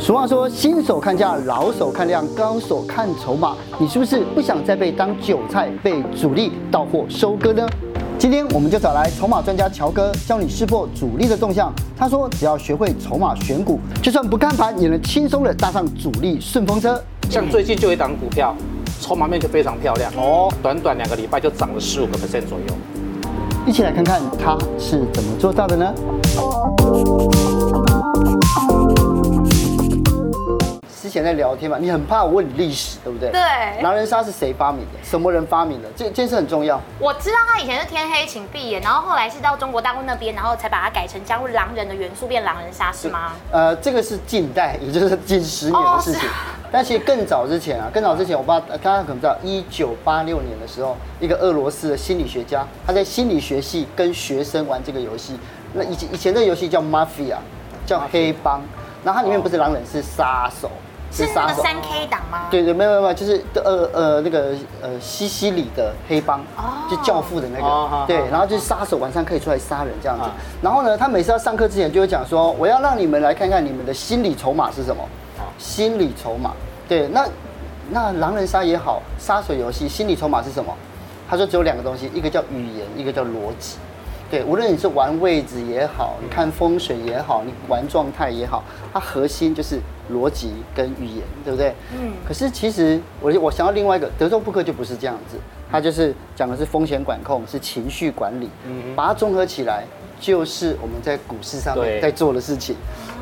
俗话说，新手看价，老手看量，高手看筹码。你是不是不想再被当韭菜，被主力到货收割呢？今天我们就找来筹码专家乔哥，教你识破主力的动向。他说，只要学会筹码选股，就算不看盘，也能轻松的搭上主力顺风车。像最近就有一档股票，筹码面就非常漂亮哦，短短两个礼拜就涨了十五个 percent 左右。一起来看看他是怎么做到的呢？之前在聊天嘛，你很怕我问你历史，对不对？对。狼人杀是谁发明的？什么人发明的？这这件事很重要。我知道他以前是天黑请闭眼，然后后来是到中国大陆那边，然后才把它改成加入狼人的元素，变狼人杀，是吗？呃，这个是近代，也就是近十年的事情。哦、但其实更早之前啊，更早之前，我不知道大家可能知道，一九八六年的时候，一个俄罗斯的心理学家，他在心理学系跟学生玩这个游戏。那以前以前这个游戏叫 Mafia，叫黑帮，然后它里面不是狼人，是杀手。是那个三 K 党吗？对对，没有没有，就是呃呃那个呃西西里的黑帮，就教父的那个，对，然后就是杀手晚上可以出来杀人这样子。然后呢，他每次要上课之前就会讲说，我要让你们来看看你们的心理筹码是什么。心理筹码，对，那那狼人杀也好，杀手游戏心理筹码是什么？他说只有两个东西，一个叫语言，一个叫逻辑。对，无论你是玩位置也好，你看风水也好，你玩状态也好，它核心就是逻辑跟语言，对不对？嗯。可是其实我我想要另外一个德州扑克就不是这样子，它就是讲的是风险管控，是情绪管理，嗯，把它综合起来，就是我们在股市上面在做的事情。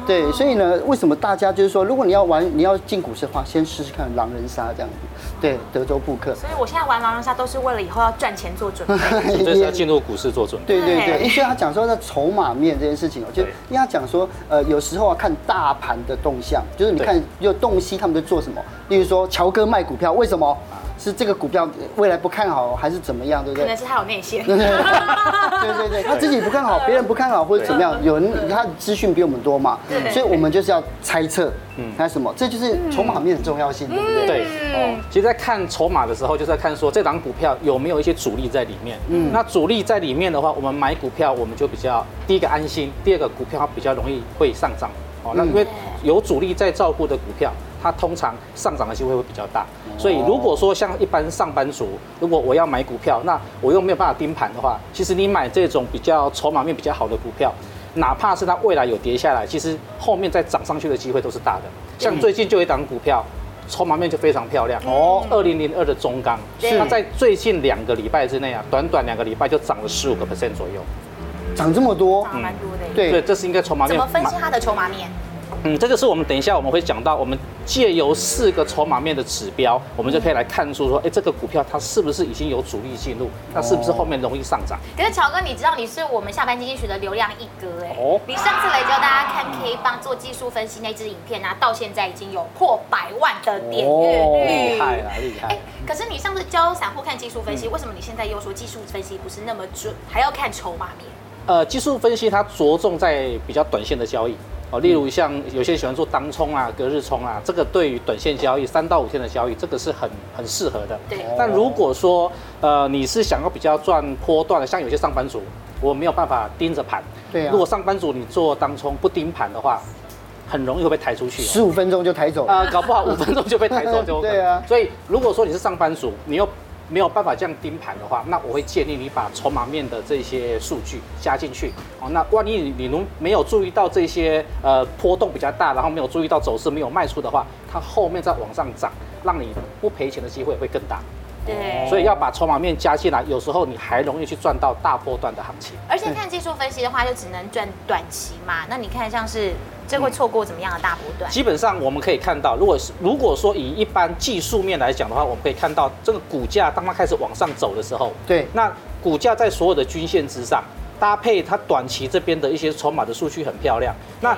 对，所以呢，为什么大家就是说，如果你要玩，你要进股市的话，先试试看狼人杀这样子。对，德州扑克。所以我现在玩狼人杀都是为了以后要赚钱做准备，就是要进入股市做准备。对对对，因为他讲说那筹码面这件事情哦，就因为他讲说，呃，有时候要看大盘的动向，就是你看有洞悉他们在做什么。例如说，乔哥卖股票，为什么？是这个股票未来不看好，还是怎么样，对不对？可能是他有内线。对对 对，他自己不看好，别人不看好，或者怎么样？有人他资讯比我们多嘛？所以我们就是要猜测，嗯，看什么？这就是筹码面的重要性，对不对？对。哦，其实，在看筹码的时候，就是在看说这档股票有没有一些主力在里面。嗯。那主力在里面的话，我们买股票我们就比较第一个安心，第二个股票它比较容易会上涨。哦，那因为有主力在照顾的股票。它通常上涨的机会会比较大，所以如果说像一般上班族，如果我要买股票，那我又没有办法盯盘的话，其实你买这种比较筹码面比较好的股票，哪怕是它未来有跌下来，其实后面再涨上去的机会都是大的。像最近就有一档股票，筹码面就非常漂亮哦，二零零二的中钢，它在最近两个礼拜之内啊，短短两个礼拜就涨了十五个 percent 左右，涨这么多，涨蛮多的。对对，这是应该筹码面。怎么分析它的筹码面？嗯，这个是我们等一下我们会讲到，我们借由四个筹码面的指标，我们就可以来看出说，哎，这个股票它是不是已经有主力进入，那是不是后面容易上涨？可是乔哥，你知道你是我们下班经济学的流量一哥哎，哦，你上次来教大家看 K 棒做技术分析那支影片啊，到现在已经有破百万的点阅率，厉害啊，厉害！可是你上次教散户看技术分析，为什么你现在又说技术分析不是那么准，还要看筹码面？呃，技术分析它着重在比较短线的交易。哦，例如像有些人喜欢做当冲啊、隔日冲啊，这个对于短线交易三到五天的交易，这个是很很适合的。对。但如果说呃你是想要比较赚波段的，像有些上班族，我没有办法盯着盘。对啊。如果上班族你做当冲不盯盘的话，很容易会被抬出去。十五分钟就抬走。啊、呃，搞不好五分钟就被抬走就。对啊。所以如果说你是上班族，你又没有办法这样盯盘的话，那我会建议你把筹码面的这些数据加进去。哦，那万一你你没有注意到这些呃波动比较大，然后没有注意到走势没有卖出的话，它后面再往上涨，让你不赔钱的机会会更大。对，所以要把筹码面加进来，有时候你还容易去赚到大波段的行情。而且看技术分析的话，就只能赚短期嘛。那你看像是这会错过怎么样的大波段？基本上我们可以看到，如果是如果说以一般技术面来讲的话，我们可以看到这个股价当它开始往上走的时候，对，那股价在所有的均线之上，搭配它短期这边的一些筹码的数据很漂亮。那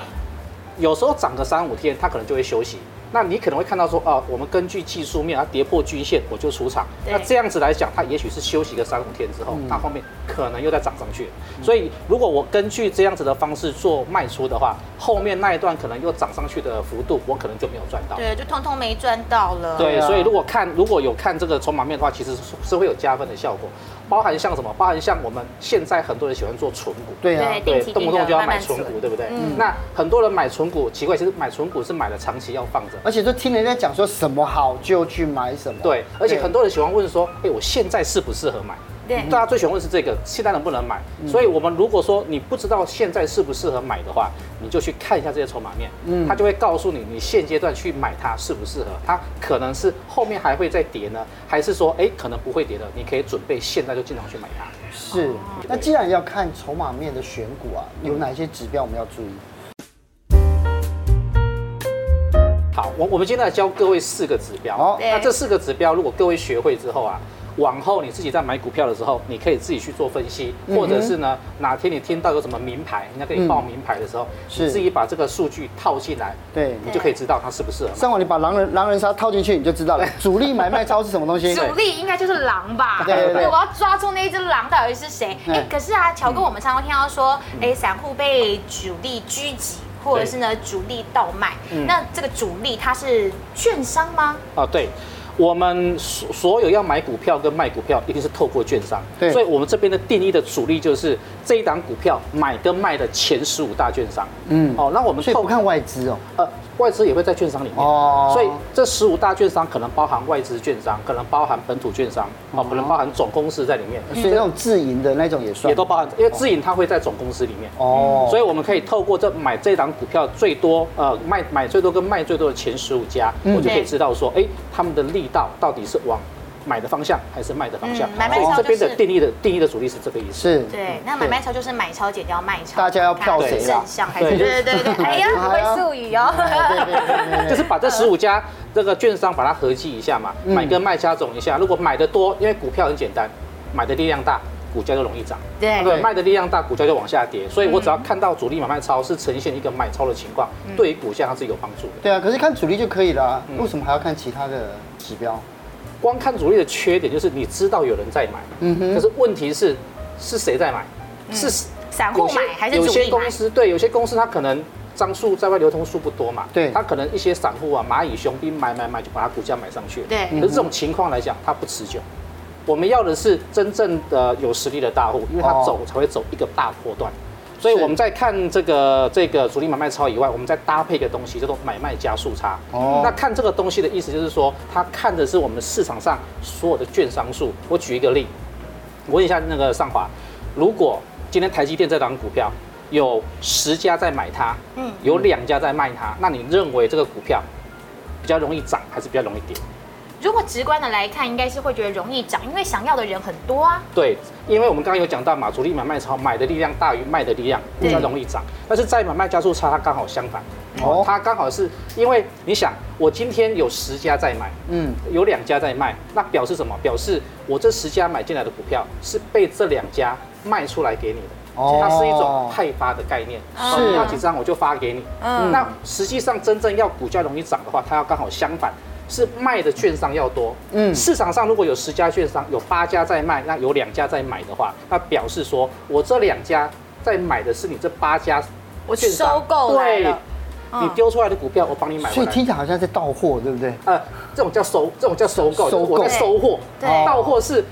有时候涨个三五天，它可能就会休息。那你可能会看到说，哦，我们根据技术面，它跌破均线，我就出场。那这样子来讲，它也许是休息个三五天之后，它后面可能又再涨上去。所以，如果我根据这样子的方式做卖出的话，后面那一段可能又涨上去的幅度，我可能就没有赚到。对，就通通没赚到了。对，所以如果看如果有看这个筹码面的话，其实是会有加分的效果。包含像什么？包含像我们现在很多人喜欢做存股，对啊，对，动不动就要买存股，对不对？嗯。那很多人买存股，奇怪，其实买存股是买了长期要放着，而且就听人家讲说什么好就去买什么。对，而且很多人喜欢问说，哎，我现在适不适合买？对，大家最喜欢问是这个，现在能不能买？所以，我们如果说你不知道现在适不适合买的话，你就去看一下这些筹码面，嗯，它就会告诉你，你现阶段去买它适不适合？它可能是后面还会再跌呢，还是说，哎，可能不会跌的？你可以准备现在就进场去买它。是，那既然要看筹码面的选股啊，有哪些指标我们要注意？好，我我们今天来教各位四个指标。好，那这四个指标，如果各位学会之后啊。往后你自己在买股票的时候，你可以自己去做分析，或者是呢，哪天你听到有什么名牌，人家给你报名牌的时候，你自己把这个数据套进来，对，你就可以知道它适不适合。上网你把狼人狼人杀套进去，你就知道了。主力买卖超是什么东西？主力应该就是狼吧？对对对，我要抓住那一只狼到底是谁？哎，可是啊，乔哥，我们常常听到说，哎，散户被主力狙击，或者是呢主力倒卖，那这个主力他是券商吗？哦，对。我们所所有要买股票跟卖股票，一定是透过券商。对，所以我们这边的定义的主力就是这一档股票买跟卖的前十五大券商。嗯，哦，那我们所以不看外资哦。呃。外资也会在券商里面。哦，所以这十五大券商可能包含外资券商，可能包含本土券商，哦，可能包含总公司在里面，所以那种自营的那种也算，也都包含，因为自营它会在总公司里面。哦，所以我们可以透过这买这档股票最多呃卖买最多跟卖最多的前十五家，我就可以知道说，哎，他们的力道到底是往。买的方向还是卖的方向？买卖超这边的定义的定义的主力是这个意思。是，对。那买卖超就是买超减掉卖超。大家要票谁正向还是？对对对对。哎呀，会术语哦。就是把这十五家这个券商把它合计一下嘛，买跟卖加总一下。如果买的多，因为股票很简单，买的力量大，股价就容易涨。对。对，卖的力量大，股价就往下跌。所以我只要看到主力买卖超是呈现一个买超的情况，对于股价它是有帮助的。对啊，可是看主力就可以了，为什么还要看其他的指标？光看主力的缺点就是你知道有人在买，嗯哼，可是问题是是谁在买？是散户买还是？有些公司对，有些公司它可能张数在外流通数不多嘛，对，它可能一些散户啊，蚂蚁雄兵买买买就把它股价买上去了，对。可是这种情况来讲，它不持久。我们要的是真正的有实力的大户，因为他走才会走一个大波段。所以我们在看这个这个主力买卖超以外，我们再搭配一个东西叫做买卖加速差。哦。那看这个东西的意思就是说，他看的是我们市场上所有的券商数。我举一个例，我问一下那个上华，如果今天台积电这档股票有十家在买它，嗯，有两家在卖它，那你认为这个股票比较容易涨还是比较容易跌？如果直观的来看，应该是会觉得容易涨，因为想要的人很多啊。对，因为我们刚刚有讲到嘛，主力买卖超买的力量大于卖的力量，比较容易涨。但是在买卖加速差，它刚好相反。哦，它刚好是因为你想，我今天有十家在买，嗯，有两家在卖，那表示什么？表示我这十家买进来的股票是被这两家卖出来给你的。哦，它是一种派发的概念，是，要几张我就发给你。嗯，那实际上真正要股价容易涨的话，它要刚好相反。是卖的券商要多，嗯，市场上如果有十家券商，有八家在卖，那有两家在买的话，那表示说我这两家在买的是你这八家，我收购，对，你丢出来的股票我帮你买，所以听起来好像在到货，对不对？呃，这种叫收，这种叫收购，收购，我在收货，对，到货是。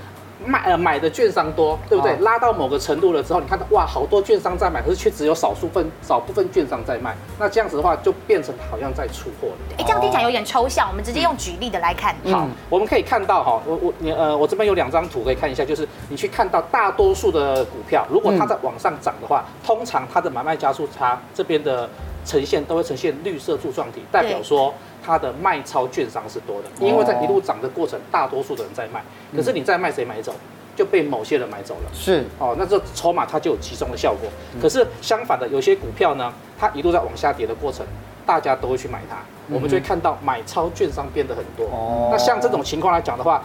卖呃买的券商多，对不对？拉到某个程度了之后，你看到哇，好多券商在买，可是却只有少数份少部分券商在卖。那这样子的话，就变成好像在出货了。哎，这样听起来有点抽象，我们直接用举例的来看。好，我们可以看到哈，我我你呃，我这边有两张图可以看一下，就是你去看到大多数的股票，如果它在往上涨的话，通常它的买卖加速差这边的呈现都会呈现绿色柱状体，代表说。它的卖超券商是多的，因为在一路涨的过程，大多数的人在卖，可是你在卖谁买走，就被某些人买走了。是哦，那这筹码它就有集中的效果。可是相反的，有些股票呢，它一路在往下跌的过程，大家都会去买它，我们就会看到买超券商变得很多。哦，那像这种情况来讲的话，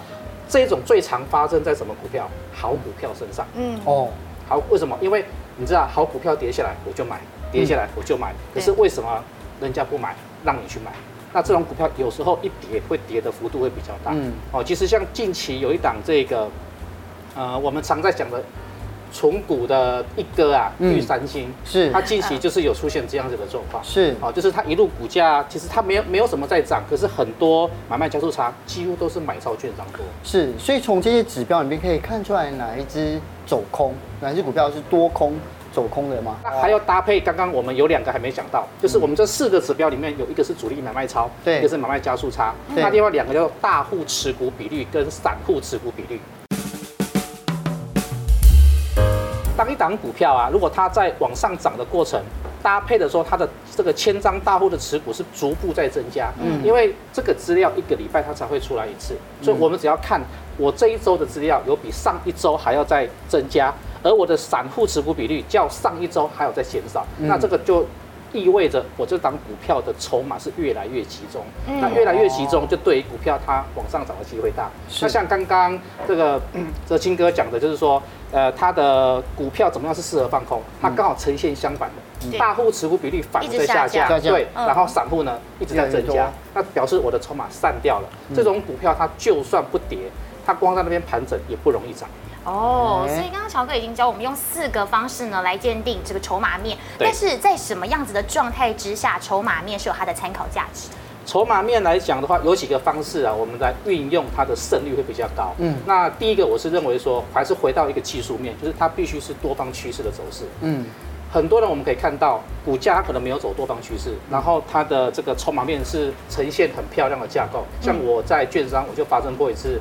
这种最常发生在什么股票？好股票身上。嗯哦，好，为什么？因为你知道，好股票跌下来我就买，跌下来我就买。可是为什么人家不买，让你去买？那这种股票有时候一跌会跌的幅度会比较大。嗯，哦，其实像近期有一档这个，呃，我们常在讲的。纯股的一哥啊，玉三星、嗯、是，它近期就是有出现这样子的状况，是，哦，就是它一路股价其实它没有没有什么在涨，可是很多买卖交速差几乎都是买超券商多，是，所以从这些指标里面可以看出来哪一只走空，哪一只股票是多空走空的吗？那还要搭配刚刚我们有两个还没讲到，就是我们这四个指标里面有一个是主力买卖超，对，一个是买卖加速差，那另外两个叫大户持股比率跟散户持股比率。当一档股票啊，如果它在往上涨的过程，搭配的时候，它的这个千张大户的持股是逐步在增加。嗯，因为这个资料一个礼拜它才会出来一次，所以我们只要看我这一周的资料有比上一周还要再增加，而我的散户持股比率较上一周还有在减少，那这个就。意味着我这档股票的筹码是越来越集中，嗯、那越来越集中，就对于股票它往上涨的机会大。是那像刚刚这个 泽清哥讲的，就是说，呃，他的股票怎么样是适合放空？它刚好呈现相反的，嗯、大户持股比例反而在下降，对，嗯、然后散户呢一直在增加，那表示我的筹码散掉了。嗯、这种股票它就算不跌，它光在那边盘整也不容易涨。哦，所以刚刚乔哥已经教我们用四个方式呢来鉴定这个筹码面，但是在什么样子的状态之下，筹码面是有它的参考价值？筹码面来讲的话，有几个方式啊，我们来运用它的胜率会比较高。嗯，那第一个我是认为说，还是回到一个技术面，就是它必须是多方趋势的走势。嗯，很多人我们可以看到，股价可能没有走多方趋势，然后它的这个筹码面是呈现很漂亮的架构。像我在券商，我就发生过一次。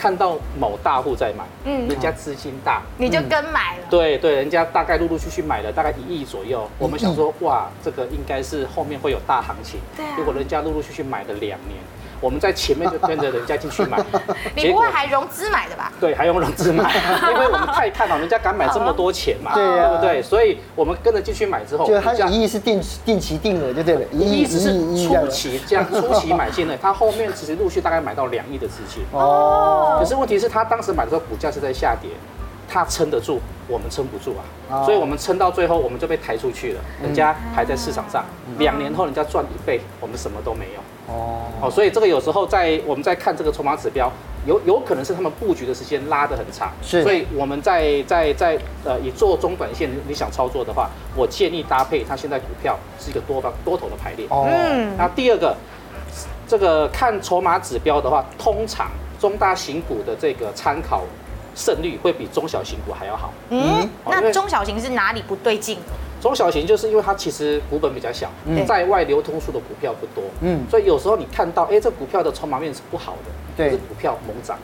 看到某大户在买，嗯，人家资金大，你就跟买了。对对，人家大概陆陆续续买了大概一亿左右。我们想说，哇，这个应该是后面会有大行情。对啊。结果人家陆陆续续买了两年。我们在前面就跟着人家进去买，你不会还融资买的吧？对，还用融资买，因为我们太看好人家敢买这么多钱嘛，对不对？所以我们跟着进去买之后，就它一亿是定定期定额就对了，一亿只是初期这样。初期买进的，它后面其实陆续大概买到两亿的资金。哦。可是问题是他当时买的时候股价是在下跌，他撑得住，我们撑不住啊，所以我们撑到最后我们就被抬出去了，人家还在市场上，两年后人家赚一倍，我们什么都没有。哦，哦，所以这个有时候在我们在看这个筹码指标，有有可能是他们布局的时间拉得很长，是，所以我们在在在呃，以做中短线你想操作的话，我建议搭配它现在股票是一个多方多头的排列。哦，嗯，那第二个，这个看筹码指标的话，通常中大型股的这个参考胜率会比中小型股还要好。嗯，那中小型是哪里不对劲？中小型就是因为它其实股本比较小，在外流通数的股票不多，嗯，所以有时候你看到，哎，这股票的筹码面是不好的，对，是股票猛涨。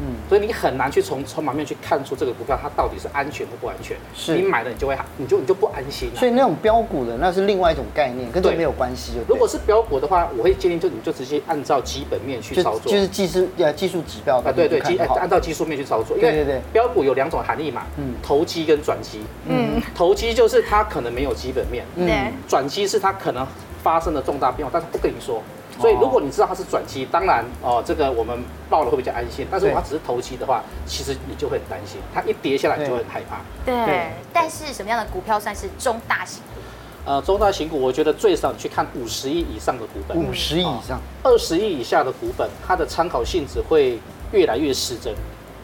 嗯，所以你很难去从筹码面去看出这个股票它到底是安全或不安全。是，你买了你就会，你就你就不安心。所以那种标股的那是另外一种概念，跟这没有关系。如果是标股的话，我会建议就你就直接按照基本面去操作，就是技术呃技术指标啊，对对，基按照技术面去操作。对对对，标股有两种含义嘛，嗯，投机跟转机。嗯，投机就是它可能没有基本面，嗯，转机是它可能发生了重大变化，但是不跟你说。所以，如果你知道它是转期，当然哦，这个我们报了会比较安心。但是，如果它只是投机的话，其实你就会很担心，它一跌下来你就会很害怕。对。但是，什么样的股票算是中大型股？呃，中大型股，我觉得最少你去看五十亿以上的股本。五十亿以上，二十亿以下的股本，它的参考性质会越来越失真。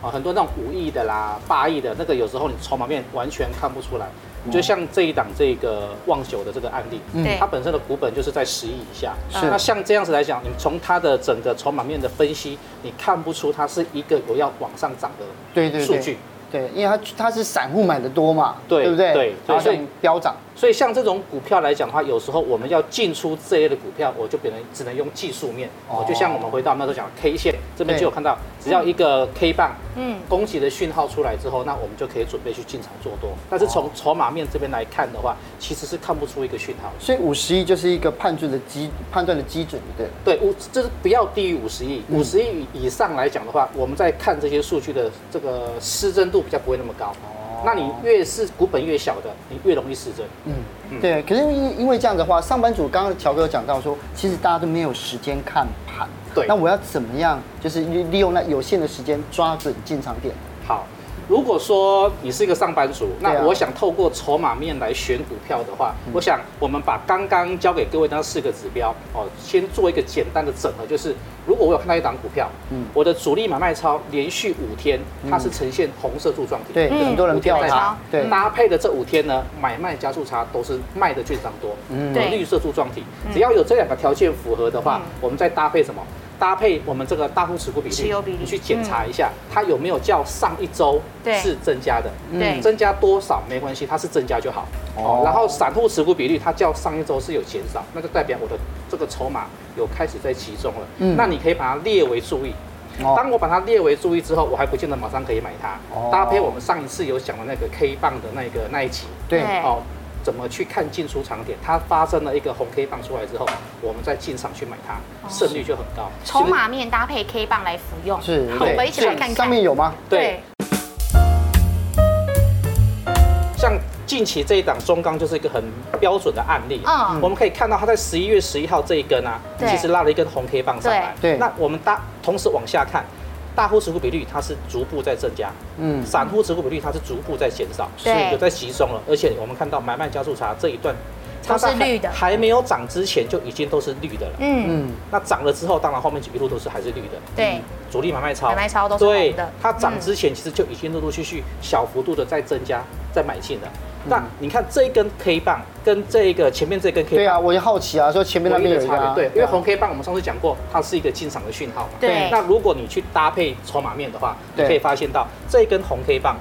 啊，很多那种五亿的啦、八亿的那个，有时候你筹码面完全看不出来。就像这一档这个旺九的这个案例，嗯，它本身的股本就是在十亿以下。是。那像这样子来讲，你从它的整个筹码面的分析，你看不出它是一个有要往上涨的对对数据。对，因为它它是散户买的多嘛，对，对不对？对，所以飙涨。所以像这种股票来讲的话，有时候我们要进出这类的股票，我就只能只能用技术面。哦。就像我们回到那时候讲 K 线这边就有看到，只要一个 K 棒，嗯，攻击的讯号出来之后，那我们就可以准备去进场做多。但是从筹码面这边来看的话，其实是看不出一个讯号。所以五十亿就是一个判断的基判断的基准，对。对，五就是不要低于五十亿，五十亿以上来讲的话，我们在看这些数据的这个失真度比较不会那么高。那你越是股本越小的，你越容易失真。嗯，对。可是因因为这样的话，上班族刚刚乔哥有讲到说，其实大家都没有时间看盘。对。那我要怎么样，就是利用那有限的时间抓准进场点？好，如果说你是一个上班族，那我想透过筹码面来选股票的话，我想我们把刚刚教给各位那四个指标哦，先做一个简单的整合，就是如果我有看到一档股票，嗯，我的主力买卖超连续五天，它是呈现红色柱状体，对，很多人票它，对，搭配的这五天呢，买卖加速差都是卖的券商多，嗯，绿色柱状体，只要有这两个条件符合的话，我们再搭配什么？搭配我们这个大户持股比例，你去检查一下，它有没有较上一周是增加的？对，增加多少没关系，它是增加就好。哦。然后散户持股比率它较上一周是有减少，那就代表我的这个筹码有开始在集中了。嗯。那你可以把它列为注意。当我把它列为注意之后，我还不见得马上可以买它。搭配我们上一次有讲的那个 K 棒的那个那一集。对。哦。怎么去看进出场点？它发生了一个红 K 棒出来之后，我们再进场去买它，胜率就很高。筹码面搭配 K 棒来服用，是，我们一起来看看。上面有吗？对。像近期这一档中钢就是一个很标准的案例。嗯。我们可以看到它在十一月十一号这一根啊，其实拉了一根红 K 棒上来。对。那我们搭同时往下看。大户持股比率它是逐步在增加，嗯，散户持股比率它是逐步在减少，是有在集中了。而且我们看到买卖加速差这一段，它是绿的，还没有涨之前就已经都是绿的了，嗯嗯。那涨了之后，当然后面几路都是还是绿的，对。主力买卖超，买卖超都是红的。它涨之前其实就已经陆陆续续小幅度的在增加，在买进了。那你看这一根 K 棒跟这一个前面这根 K 棒，对啊，我也好奇啊，说前面那边有差别，对，因为红 K 棒我们上次讲过，它是一个进场的讯号嘛。对。那如果你去搭配筹码面的话，你可以发现到这一根红 K 棒。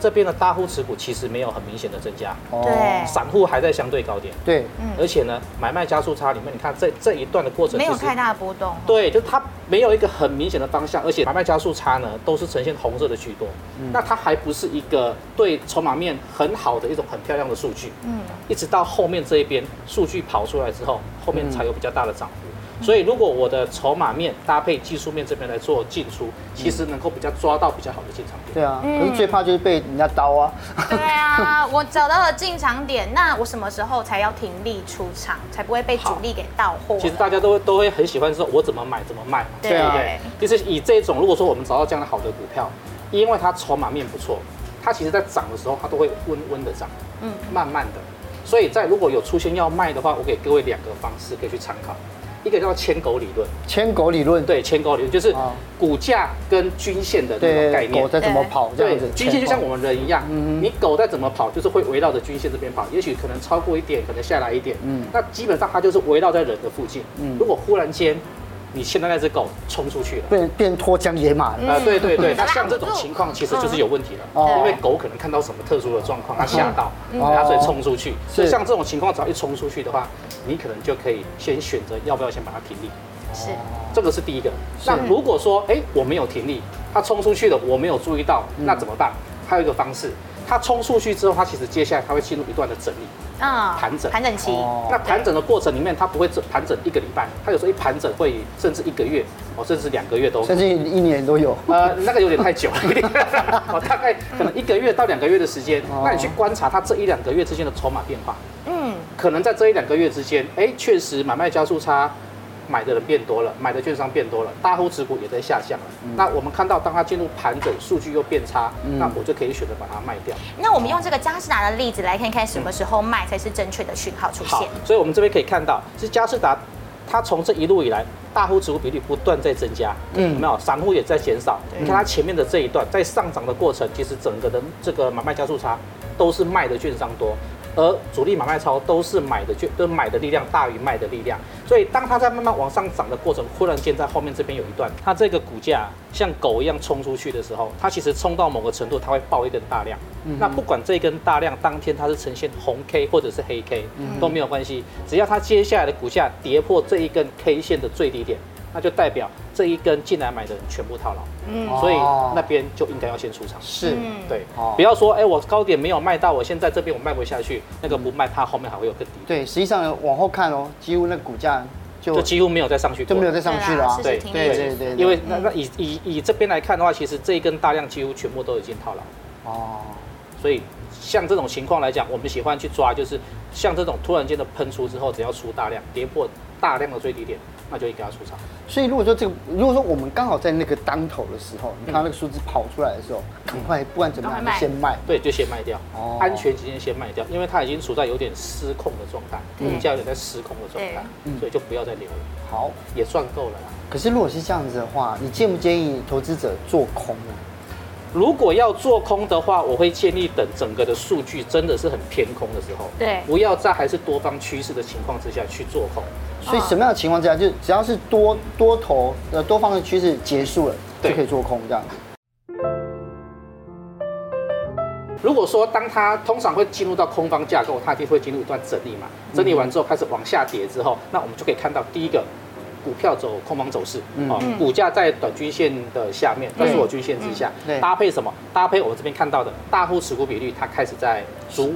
这边的大户持股其实没有很明显的增加，对，散户还在相对高点，对，而且呢，买卖加速差里面，你看这这一段的过程没有太大的波动，对，就它没有一个很明显的方向，而且买卖加速差呢都是呈现红色的居多，那它还不是一个对筹码面很好的一种很漂亮的数据，嗯，一直到后面这一边数据跑出来之后，后面才有比较大的涨幅。所以，如果我的筹码面搭配技术面这边来做进出，其实能够比较抓到比较好的进场点。对啊，可是最怕就是被人家刀啊。对啊，我找到了进场点，那我什么时候才要停利出场，才不会被主力给到货？其实大家都都会很喜欢说，我怎么买怎么卖，对不对？就是以这种，如果说我们找到这样的好的股票，因为它筹码面不错，它其实在涨的时候，它都会温温的涨，嗯，慢慢的。所以在如果有出现要卖的话，我给各位两个方式可以去参考。一个叫牵狗理论，牵狗理论，对，牵狗理论就是股价跟均线的那种概念。狗在怎么跑？对，均线就像我们人一样，你狗在怎么跑，就是会围绕着均线这边跑，也许可能超过一点，可能下来一点，嗯，那基本上它就是围绕在人的附近。嗯，如果忽然间。你现在那只狗冲出去了，变变脱缰野马了。啊，对对对，那像这种情况其实就是有问题了，因为狗可能看到什么特殊的状况，它吓到，它所以冲出去。所以像这种情况，只要一冲出去的话，你可能就可以先选择要不要先把它停利。是，这个是第一个。那如果说，哎，我没有停利，它冲出去了，我没有注意到，那怎么办？还有一个方式，它冲出去之后，它其实接下来它会进入一段的整理。啊，盘整。盘整期，那盘整的过程里面，它不会整盘整一个礼拜，它有时候一盘整会甚至一个月，哦，甚至两个月都，甚至一年都有。呃，那个有点太久。了，哦，大概可能一个月到两个月的时间，那你去观察它这一两个月之间的筹码变化，嗯，可能在这一两个月之间，哎，确实买卖加速差。买的人变多了，买的券商变多了，大户持股也在下降了。嗯、那我们看到，当它进入盘整，数据又变差，嗯、那我就可以选择把它卖掉。那我们用这个佳士达的例子来看看，什么时候卖才是正确的讯号出现？好，所以我们这边可以看到，是佳士达，它从这一路以来，大户持股比例不断在增加，嗯，有没有？散户也在减少。你看它前面的这一段，在上涨的过程，其实整个的这个买卖加速差都是卖的券商多。而主力买卖超都是买的，就都买的力量大于卖的力量，所以当它在慢慢往上涨的过程，忽然间在后面这边有一段，它这个股价像狗一样冲出去的时候，它其实冲到某个程度，它会爆一根大量。嗯、那不管这一根大量当天它是呈现红 K 或者是黑 K 都没有关系，只要它接下来的股价跌破这一根 K 线的最低点。那就代表这一根进来买的人全部套牢，嗯，所以那边就应该要先出场，是，对，不要说，哎，我高点没有卖到，我现在这边我卖不下去，那个不卖，它后面还会有更低。对，实际上往后看哦，几乎那股价就就几乎没有再上去，就没有再上去了，对对对对，因为那那以以以这边来看的话，其实这一根大量几乎全部都已经套牢，哦，所以像这种情况来讲，我们喜欢去抓，就是像这种突然间的喷出之后，只要出大量跌破大量的最低点。那就应该要出场。所以如果说这个，如果说我们刚好在那个当头的时候，你看到那个数字跑出来的时候，赶快不管怎么样先卖，对，就先卖掉，哦，安全期间先卖掉，因为它已经处在有点失控的状态，股价有点在失控的状态，所以就不要再留了。好，也赚够了啦。可是如果是这样子的话，你建不建议投资者做空呢？如果要做空的话，我会建议等整个的数据真的是很偏空的时候，对，不要在还是多方趋势的情况之下去做空。所以什么样的情况之下，就只要是多多头呃多方的趋势结束了，就可以做空这样。如果说当它通常会进入到空方架构，它一定会进入一段整理嘛，整理完之后开始往下跌之后，那我们就可以看到第一个。股票走空方走势，哦，股价在短均线的下面，但是我均线之下，搭配什么？搭配我们这边看到的大户持股比率，它开始在逐，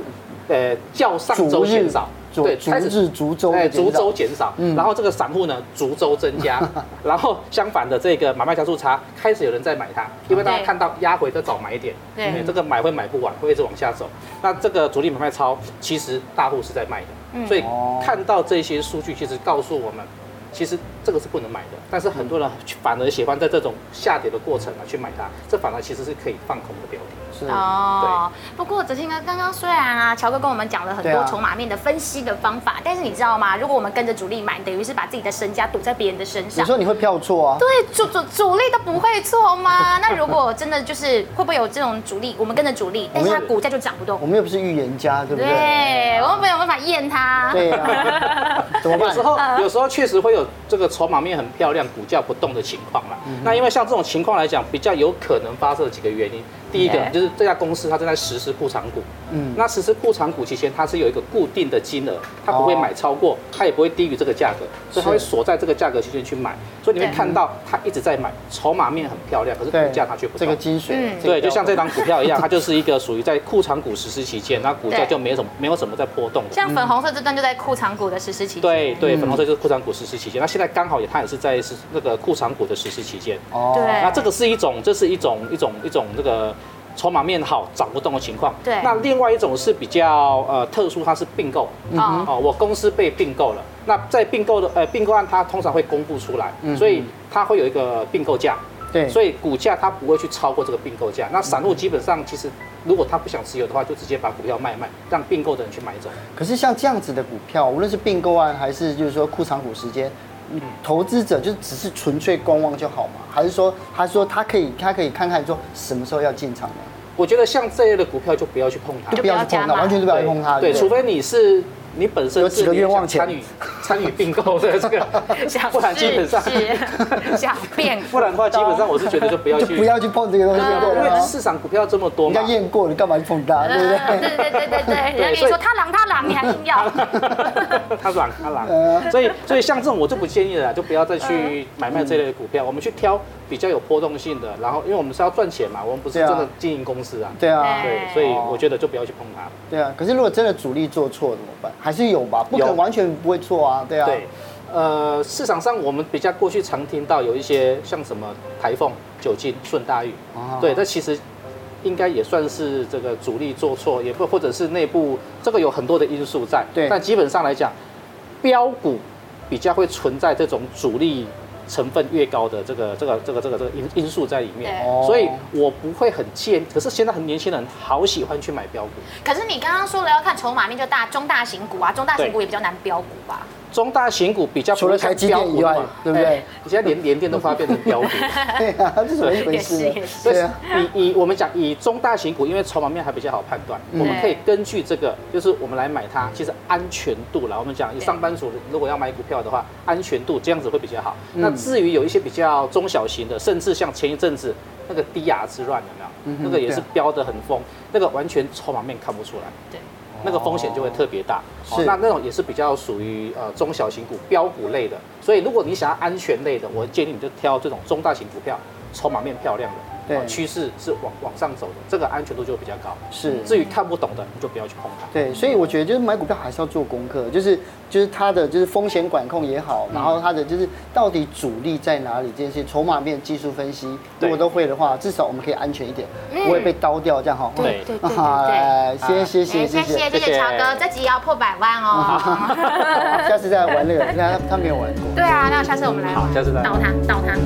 呃，较上周减少，对，开始逐周，哎，逐周减少，然后这个散户呢，逐周增加，然后相反的这个买卖加速差，开始有人在买它，因为大家看到压回的早买点，对，这个买会买不完，会一直往下走，那这个主力买卖超，其实大户是在卖的，所以看到这些数据，其实告诉我们。其实这个是不能买的，但是很多人反而喜欢在这种下跌的过程啊去买它，这反而其实是可以放空的标的。是哦，不过哲青哥刚刚虽然啊，乔哥跟我们讲了很多筹码面的分析的方法，但是你知道吗？如果我们跟着主力买，等于是把自己的身家赌在别人的身上。你说你会票错啊？对，主主主力都不会错吗？那如果真的就是会不会有这种主力？我们跟着主力，但是它股价就涨不动。我们又不是预言家，对不对？对，我们没有办法验它。对啊。怎么办？有时候有时候确实会有这个筹码面很漂亮，股价不动的情况啦。那因为像这种情况来讲，比较有可能发生的几个原因。第一个就是这家公司它正在实施库藏股，嗯，那实施库藏股期间，它是有一个固定的金额，它不会买超过，它也不会低于这个价格，所以它会锁在这个价格期间去买，所以你会看到它一直在买，筹码面很漂亮，可是股价它却不动。这个金水，对，就像这档股票一样，它就是一个属于在库藏股实施期间，那股价就没有什么没有什么在波动。像粉红色这段就在库藏股的实施期间。对对，粉红色就是库藏股实施期间，那现在刚好也它也是在是那个库藏股的实施期间。哦，对，那这个是一种，这是一种一种一种这个。筹码面好，涨不动的情况。对。那另外一种是比较呃特殊，它是并购。嗯哼。哦，我公司被并购了。那在并购的呃并购案，它通常会公布出来，嗯、所以它会有一个并购价。对。所以股价它不会去超过这个并购价。那散户基本上其实，如果他不想持有的话，就直接把股票卖卖，让并购的人去买走。可是像这样子的股票，无论是并购案还是就是说库藏股时间。嗯，投资者就只是纯粹观望就好吗？还是说，还是说他可以，他可以看看说什么时候要进场呢？我觉得像这类的股票就不要去碰它，就不要去碰它，完全就不要去碰它。对，除非你是。你本身有几个愿望参与 参与并购的 这个，不然基本上 想变，不然的话基本上我是觉得就不要去不要去碰这个东西，因为市场股票这么多嘛，人家验过，你干嘛去碰它？对不对？对对对对对，人家跟你说他狼他狼，你还硬要，他狼他狼，所以所以像这种我就不建议了，就不要再去买卖这类的股票，我们去挑比较有波动性的，然后因为我们是要赚钱嘛，我们不是真的经营公司啊，对啊，对，所以我觉得就不要去碰它。对啊，可是如果真的主力做错怎么办？还是有吧，不可能完全不会错啊，对啊。对，呃，市场上我们比较过去常听到有一些像什么台风、酒精、顺大裕，对，这其实应该也算是这个主力做错，也不或者是内部这个有很多的因素在。对，但基本上来讲，标股比较会存在这种主力。成分越高的这个这个这个这个这个因因素在里面，所以我不会很建。可是现在很年轻人好喜欢去买标股。可是你刚刚说了要看筹码面，就大中大型股啊，中大型股也比较难标股吧？中大型股比较除了台积电以外，对不对？你现在连连电都发变成标股，对啊，这是怎么一回事？对啊，以以我们讲以中大型股，因为筹码面还比较好判断，我们可以根据这个，就是我们来买它，其实安全度啦，我们讲以上班族如果要买股票的话，安全度这样子会比较好。那至于有一些比较中小型的，甚至像前一阵子那个低亚之乱有没有？那个也是飙得很疯，那个完全筹码面看不出来。对。那个风险就会特别大，是。那那种也是比较属于呃中小型股标股类的，所以如果你想要安全类的，我建议你就挑这种中大型股票，筹码面漂亮的。对，趋势是往往上走的，这个安全度就比较高。是，至于看不懂的，你就不要去碰它。对，所以我觉得就是买股票还是要做功课，就是就是它的就是风险管控也好，然后它的就是到底主力在哪里，这些筹码面技术分析，如果都会的话，至少我们可以安全一点，不会被刀掉这样哈。对对对对，谢谢谢谢谢谢谢谢乔哥，这集要破百万哦。下次再玩那个，他他没有玩过。对啊，那下次我们来，好，下次来倒他倒他。